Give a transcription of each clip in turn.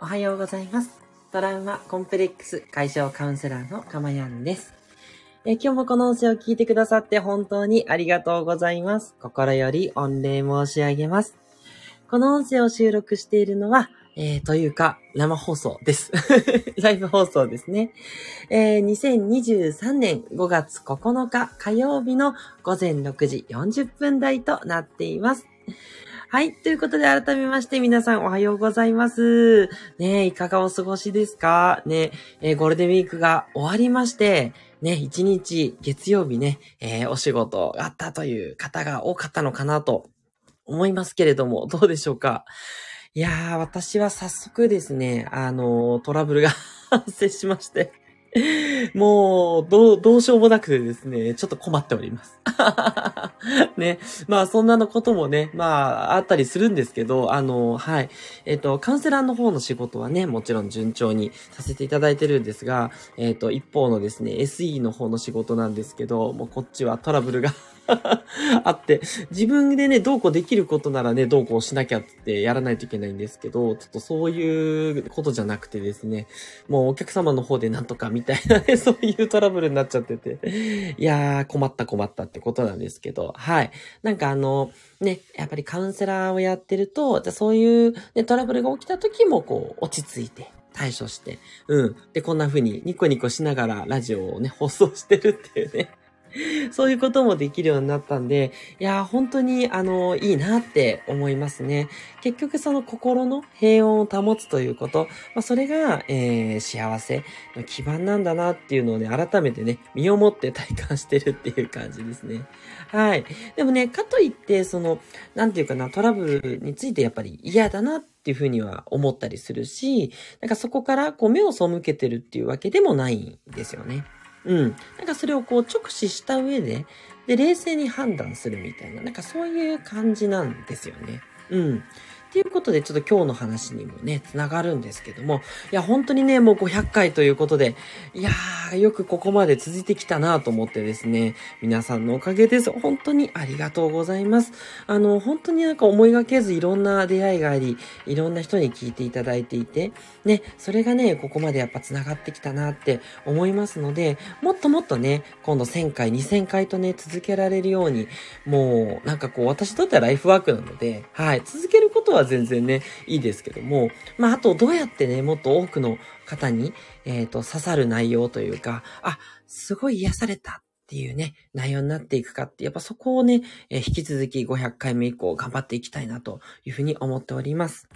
おはようございます。トラウマコンプレックス解消カウンセラーのかまやんです。え今日もこの音声を聞いてくださって本当にありがとうございます。心より御礼申し上げます。この音声を収録しているのは、えー、というか、生放送です。ライブ放送ですね。えー、2023年5月9日火曜日の午前6時40分台となっています。はい。ということで、改めまして皆さんおはようございます。ねいかがお過ごしですか？ねえーゴールデンウィークが終わりまして、ね、一日月曜日ね、えーお仕事があったという方が多かったのかなと思いますけれども、どうでしょうか？いやー、私は早速ですね、あのートラブルが発生しまして、もう、どう、どうしようもなくてですね、ちょっと困っております。ね。まあ、そんなのこともね、まあ、あったりするんですけど、あの、はい。えっ、と、カウンセラーの方の仕事はね、もちろん順調にさせていただいてるんですが、えっ、と、一方のですね、SE の方の仕事なんですけど、もうこっちはトラブルが あって、自分でね、どうこうできることならね、どうこうしなきゃってやらないといけないんですけど、ちょっとそういうことじゃなくてですね、もうお客様の方でなんとかみたいなね、そういうトラブルになっちゃってて、いやー、困った困ったってことなんですけど、はい。なんかあの、ね、やっぱりカウンセラーをやってると、じゃそういう、ね、トラブルが起きた時もこう、落ち着いて、対処して、うん。で、こんな風にニコニコしながらラジオをね、放送してるっていうね。そういうこともできるようになったんで、いや、本当に、あの、いいなって思いますね。結局、その心の平穏を保つということ、まあ、それが、えー、幸せの基盤なんだなっていうのをね、改めてね、身をもって体感してるっていう感じですね。はい。でもね、かといって、その、なんていうかな、トラブルについてやっぱり嫌だなっていうふうには思ったりするし、なんかそこからこう目を背けてるっていうわけでもないんですよね。うん。なんかそれをこう直視した上で、で、冷静に判断するみたいな、なんかそういう感じなんですよね。うん。っていうことで、ちょっと今日の話にもね、つながるんですけども、いや、本当にね、もう500回ということで、いやー、よくここまで続いてきたなと思ってですね、皆さんのおかげです。本当にありがとうございます。あの、本当になんか思いがけずいろんな出会いがあり、いろんな人に聞いていただいていて、ね、それがね、ここまでやっぱ繋がってきたなって思いますので、もっともっとね、今度1000回、2000回とね、続けられるように、もう、なんかこう、私にとってはライフワークなので、はい、続けることは全然ね、いいですけども、まあ、あと、どうやってね、もっと多くの方に、えっ、と、刺さる内容というか、あ、すごい癒された。っていうね、内容になっていくかって、やっぱそこをね、えー引き続き500回目以降頑張っていきたいなというふうに思っております。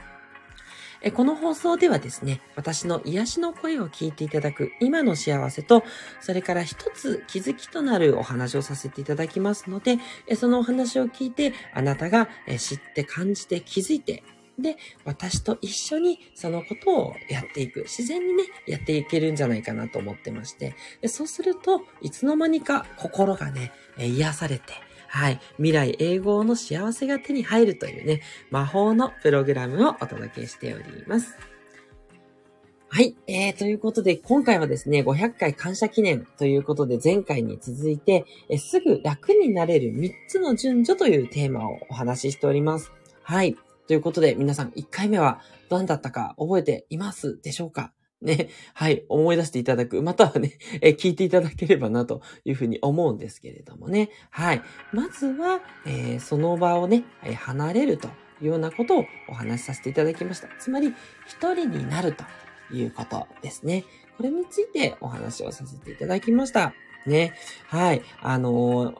えこの放送ではですね、私の癒しの声を聞いていただく今の幸せと、それから一つ気づきとなるお話をさせていただきますので、えそのお話を聞いて、あなたがえ知って感じて気づいて、で、私と一緒にそのことをやっていく。自然にね、やっていけるんじゃないかなと思ってまして。でそうすると、いつの間にか心がね、癒されて、はい。未来永劫の幸せが手に入るというね、魔法のプログラムをお届けしております。はい。えー、ということで、今回はですね、500回感謝記念ということで、前回に続いて、えすぐ楽になれる3つの順序というテーマをお話ししております。はい。ということで、皆さん1回目は何だったか覚えていますでしょうか？ね。はい。思い出していただく。またはね、え聞いていただければなというふうに思うんですけれどもね。はい。まずは、えーその場をね、離れるというようなことをお話しさせていただきました。つまり、一人になるということですね。これについてお話をさせていただきました。ね。はい。あのー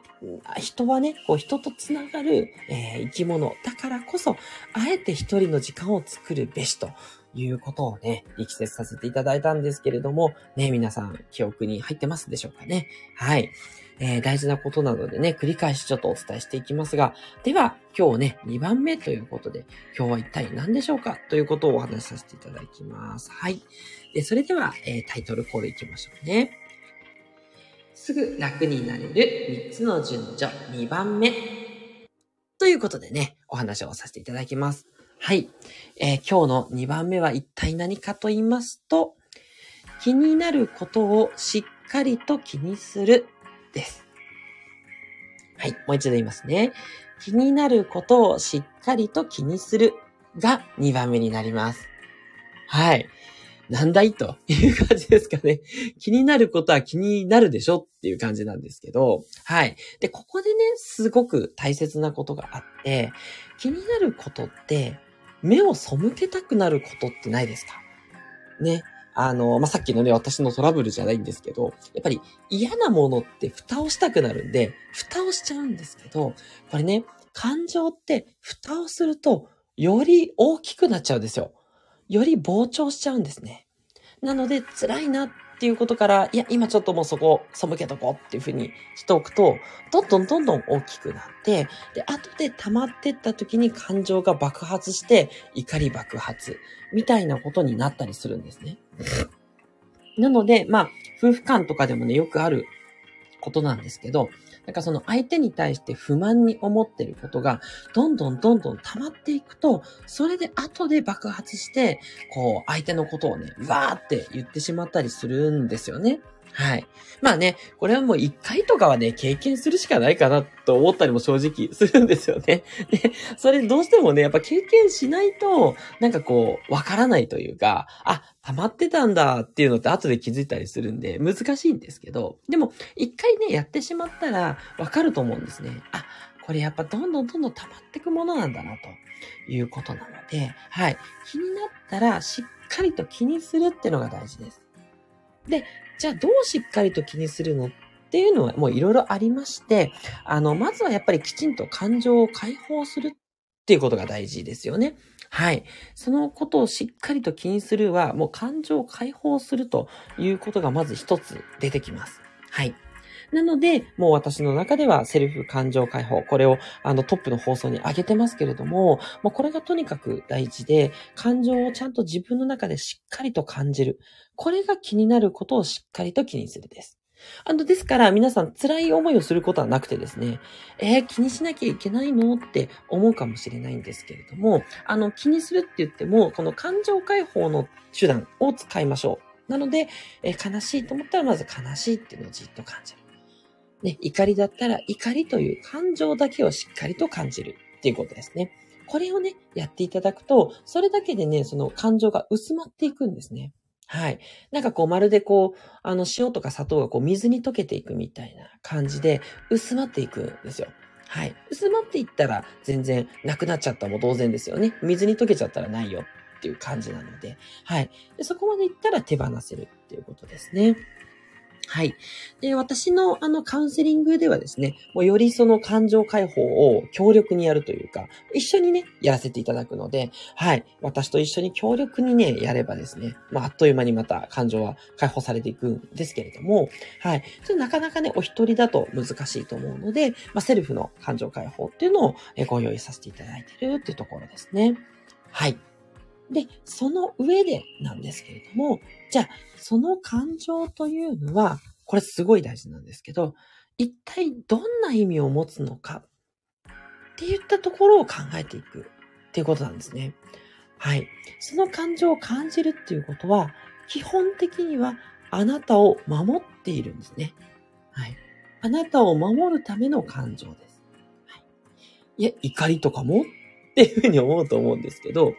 人はね、こう人とつながる、えー生き物だからこそ、あえて一人の時間を作るべしということをね、力説させていただいたんですけれども、ね、皆さん記憶に入ってますでしょうかね。はい。えー大事なことなのでね、繰り返しちょっとお伝えしていきますが、では、今日ね、2番目ということで、今日は一体何でしょうか？ということをお話しさせていただきます。はい。でそれでは、えータイトルコールいきましょうね。すぐ楽になれる3つの順序2番目。ということでね、お話をさせていただきます。はい。えー今日の2番目は一体何かと言いますと、気になることをしっかりと気にするです。はい。もう一度言いますね。気になることをしっかりと気にするが2番目になります。はい。なんだいという感じですかね。気になることは気になるでしょっていう感じなんですけど、はい。で、ここでね、すごく大切なことがあって、気になることって、目を背けたくなることってないですか？ね。あの、まあ、さっきのね、私のトラブルじゃないんですけど、やっぱり嫌なものって蓋をしたくなるんで、蓋をしちゃうんですけど、これね、感情って蓋をすると、より大きくなっちゃうんですよ。より膨張しちゃうんですね。なので、辛いなっっていうことから、いや、今ちょっともうそこ、背けとこうっていうふうにしておくと、どんどんどんどん大きくなって、で、後で溜まってった時に感情が爆発して、怒り爆発、みたいなことになったりするんですね。なので、まあ、夫婦間とかでもね、よくあることなんですけど、なんかその相手に対して不満に思ってることが、どんどんどんどん溜まっていくと、それで後で爆発して、こう、相手のことをね、わーって言ってしまったりするんですよね。はい。まあね、これはもう一回とかはね、経験するしかないかなと思ったりも正直するんですよね。で、それどうしてもね、やっぱ経験しないと、なんかこう、わからないというか、あ、溜まってたんだっていうのって後で気づいたりするんで、難しいんですけど、でも、一回ね、やってしまったらわかると思うんですね。あ、これやっぱどんどんどんどん溜まってくものなんだな、ということなので、はい。気になったら、しっかりと気にするってのが大事です。で、じゃあどうしっかりと気にするのっていうのはもういろいろありまして、あの、まずはやっぱりきちんと感情を解放するっていうことが大事ですよね。はい。そのことをしっかりと気にするは、もう感情を解放するということがまず一つ出てきます。はい。なので、もう私の中ではセルフ感情解放、これをあのトップの放送に上げてますけれども、もうこれがとにかく大事で、感情をちゃんと自分の中でしっかりと感じる。これが気になることをしっかりと気にするです。あの、ですから皆さん辛い思いをすることはなくてですね、えー、気にしなきゃいけないのって思うかもしれないんですけれども、あの、気にするって言っても、この感情解放の手段を使いましょう。なので、えー、悲しいと思ったらまず悲しいっていうのをじっと感じる。ね、怒りだったら怒りという感情だけをしっかりと感じるっていうことですね。これをね、やっていただくと、それだけでね、その感情が薄まっていくんですね。はい。なんかこう、まるでこう、あの、塩とか砂糖がこう、水に溶けていくみたいな感じで、薄まっていくんですよ。はい。薄まっていったら、全然なくなっちゃったも同然ですよね。水に溶けちゃったらないよっていう感じなので、はい。でそこまでいったら手放せるっていうことですね。はい。で、私のあのカウンセリングではですね、もうよりその感情解放を強力にやるというか、一緒にね、やらせていただくので、はい。私と一緒に強力にね、やればですね、まあ、あっという間にまた感情は解放されていくんですけれども、はい。ちょっとなかなかね、お一人だと難しいと思うので、まあ、セルフの感情解放っていうのをご用意させていただいてるっていうところですね。はい。で、その上でなんですけれども、じゃあ、その感情というのは、これすごい大事なんですけど、一体どんな意味を持つのかって言ったところを考えていくっていうことなんですね。はい。その感情を感じるっていうことは、基本的にはあなたを守っているんですね。はい。あなたを守るための感情です。はい。いや、怒りとかもっていうふうに思うと思うんですけど、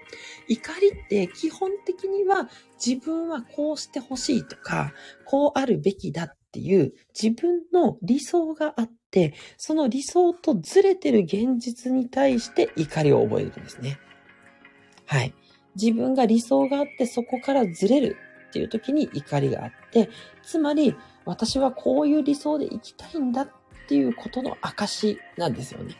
怒りって基本的には自分はこうしてほしいとか、こうあるべきだっていう自分の理想があって、その理想とずれてる現実に対して怒りを覚えるんですね。はい。自分が理想があってそこからずれるっていう時に怒りがあって、つまり私はこういう理想で生きたいんだっていうことの証なんですよね。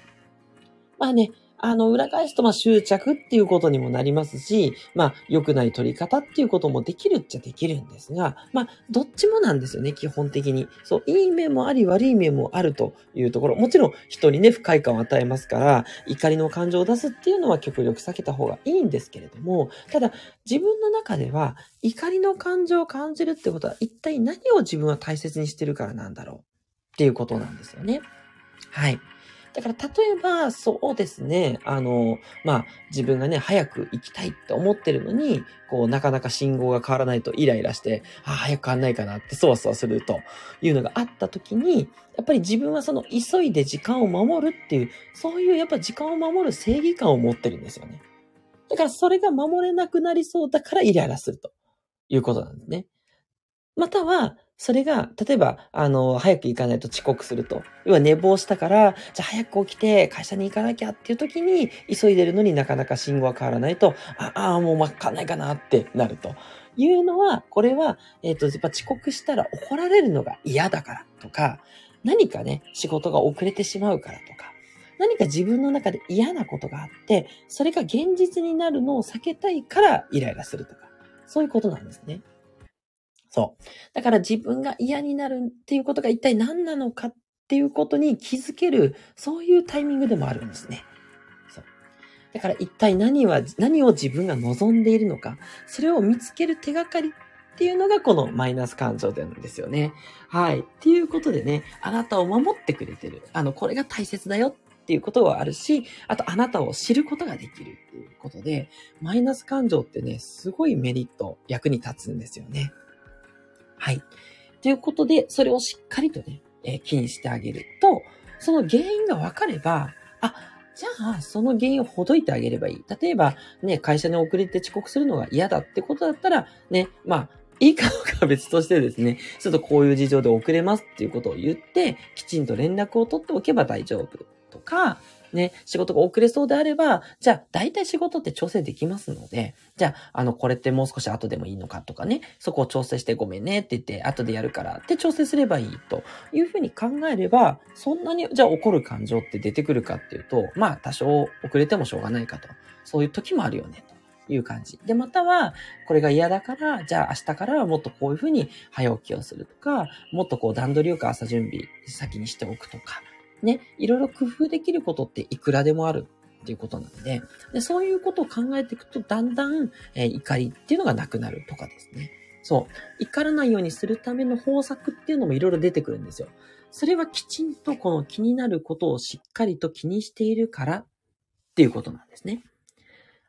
まあね、あの、裏返すと、まあ、執着っていうことにもなりますし、まあ、良くない取り方っていうこともできるっちゃできるんですが、まあ、どっちもなんですよね、基本的に。そう、いい面もあり、悪い面もあるというところ。もちろん、人にね、不快感を与えますから、怒りの感情を出すっていうのは極力避けた方がいいんですけれども、ただ、自分の中では、怒りの感情を感じるってことは、一体何を自分は大切にしてるからなんだろうっていうことなんですよね。はい。だから例えば、そうですね、あの、まあ、自分がね、早く行きたいって思ってるのに、こう、なかなか信号が変わらないとイライラして、ああ、早く変わんないかなってそわそわするというのがあった時に、やっぱり自分はその急いで時間を守るっていう、そういうやっぱ時間を守る正義感を持ってるんですよね。だからそれが守れなくなりそうだからイライラするということなんですね。または、それが、例えば、あの、早く行かないと遅刻すると。要は寝坊したから、じゃあ早く起きて会社に行かなきゃっていう時に、急いでるのになかなか信号が変わらないと、ああ、もうわかんないかなってなると。いうのは、これは、えっ、ー、と、やっぱ遅刻したら怒られるのが嫌だからとか、何かね、仕事が遅れてしまうからとか、何か自分の中で嫌なことがあって、それが現実になるのを避けたいからイライラするとか、そういうことなんですね。そう。だから自分が嫌になるっていうことが一体何なのかっていうことに気づける、そういうタイミングでもあるんですね。そう。だから一体何は、何を自分が望んでいるのか、それを見つける手がかりっていうのがこのマイナス感情なんですよね。はい。っていうことでね、あなたを守ってくれてる。あの、これが大切だよっていうことはあるし、あとあなたを知ることができるっていうことで、マイナス感情ってね、すごいメリット、役に立つんですよね。はい。ということで、それをしっかりとね、えー、気にしてあげると、その原因がわかれば、あ、じゃあ、その原因をほどいてあげればいい。例えば、ね、会社に遅れて遅刻するのが嫌だってことだったら、ね、まあ、いいかどうかは別としてですね、ちょっとこういう事情で遅れますっていうことを言って、きちんと連絡を取っておけば大丈夫とか、ね、仕事が遅れそうであれば、じゃあ、大体仕事って調整できますので、じゃあ、あの、これってもう少し後でもいいのかとかね、そこを調整してごめんねって言って、後でやるからって調整すればいいというふうに考えれば、そんなに、じゃあ怒る感情って出てくるかっていうと、まあ、多少遅れてもしょうがないかと。そういう時もあるよね、という感じ。で、または、これが嫌だから、じゃあ明日からはもっとこういうふうに早起きをするとか、もっとこう段取りよく朝準備先にしておくとか、ね、いろいろ工夫できることっていくらでもあるっていうことなので、でそういうことを考えていくと、だんだん、えー、怒りっていうのがなくなるとかですね。そう。怒らないようにするための方策っていうのもいろいろ出てくるんですよ。それはきちんとこの気になることをしっかりと気にしているからっていうことなんですね。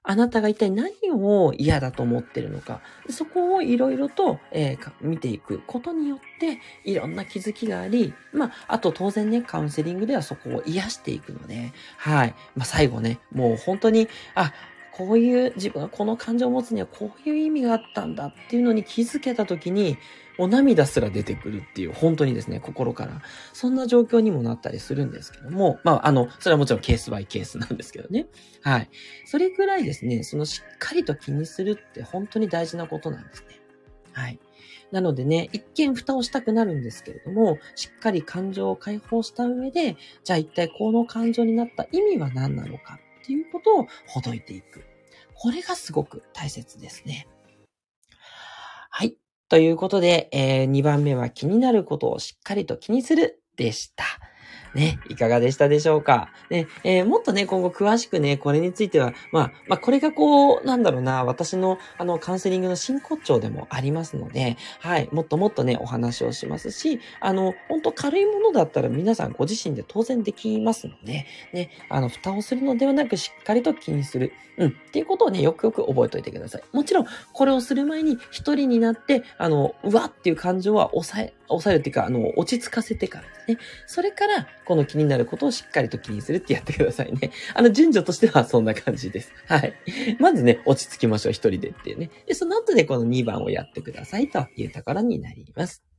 あなたが一体何を嫌だと思ってるのか、そこをいろいろと、えー、見ていくことによって、いろんな気づきがあり、まあ、あと当然ね、カウンセリングではそこを癒していくので、はい。まあ、最後ね、もう本当に、あ、こういう自分がこの感情を持つにはこういう意味があったんだっていうのに気づけたときに、お涙すら出てくるっていう、本当にですね、心から。そんな状況にもなったりするんですけども、まあ、あの、それはもちろんケースバイケースなんですけどね。はい。それくらいですね、そのしっかりと気にするって本当に大事なことなんですね。はい。なのでね、一見蓋をしたくなるんですけれども、しっかり感情を解放した上で、じゃあ一体この感情になった意味は何なのかっていうことをほどいていく。これがすごく大切ですね。はい。ということで、えー、2番目は気になることをしっかりと気にするでした。ね、いかがでしたでしょうか？ね、えー、もっとね、今後詳しくね、これについては、まあ、まあ、これがこう、なんだろうな、私の、あの、カウンセリングの真骨頂でもありますので、はい、もっともっとね、お話をしますし、あの、本当軽いものだったら皆さんご自身で当然できますので、ね、あの、蓋をするのではなく、しっかりと気にする。うん、っていうことをね、よくよく覚えておいてください。もちろん、これをする前に、一人になって、あの、うわっていう感情は抑え、抑えるっていうか、あの、落ち着かせてからですね。それから、この気になることをしっかりと気にするってやってくださいね。あの、順序としてはそんな感じです。はい。まずね、落ち着きましょう、一人でっていうね。で、その後でこの2番をやってくださいというところになります。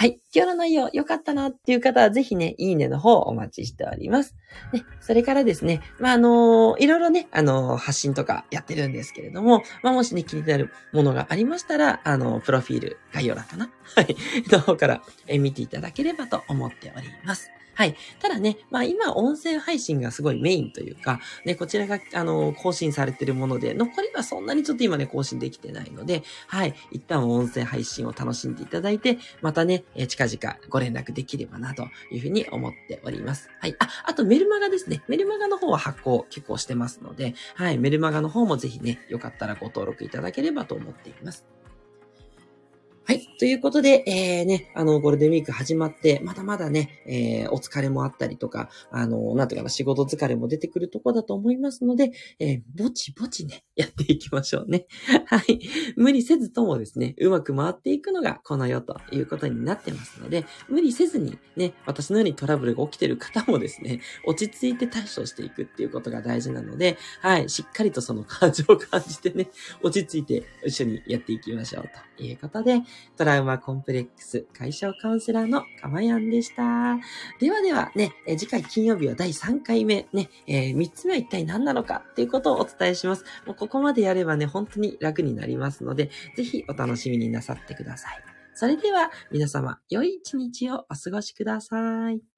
はい。今日の内容良かったなっていう方はぜひね、いいねの方お待ちしております。ね、それからですね、まあ、あのー、いろいろね、あのー、発信とかやってるんですけれども、まあ、もしね、気になるものがありましたら、あのー、プロフィール概要欄かな？はい。の方からえ見ていただければと思っております。はい。ただね、まあ今音声配信がすごいメインというか、ね、こちらが、あの、更新されてるもので、残りはそんなにちょっと今ね、更新できてないので、はい。一旦音声配信を楽しんでいただいて、またね、え近々ご連絡できればなというふうに思っております。はい。あ、あとメルマガですね。メルマガの方は発行結構してますので、はい。メルマガの方もぜひね、よかったらご登録いただければと思っています。ということで、えー、ね、あの、ゴールデンウィーク始まって、まだまだね、えー、お疲れもあったりとか、あの、なんていうかな、仕事疲れも出てくるとこだと思いますので、えー、ぼちぼちね、やっていきましょうね。はい。無理せずともですね、うまく回っていくのがこの世ということになってますので、無理せずにね、私のようにトラブルが起きてる方もですね、落ち着いて対処していくっていうことが大事なので、はい。しっかりとその感情を感じてね、落ち着いて一緒にやっていきましょうということで、トラウマコンプレックス解消カウンセラーのかまやんでした。ではではね、え次回金曜日は第3回目ね、えー、3つ目は一体何なのかっていうことをお伝えします。もうここまでやればね、本当に楽になりますので、ぜひお楽しみになさってください。それでは皆様、良い一日をお過ごしください。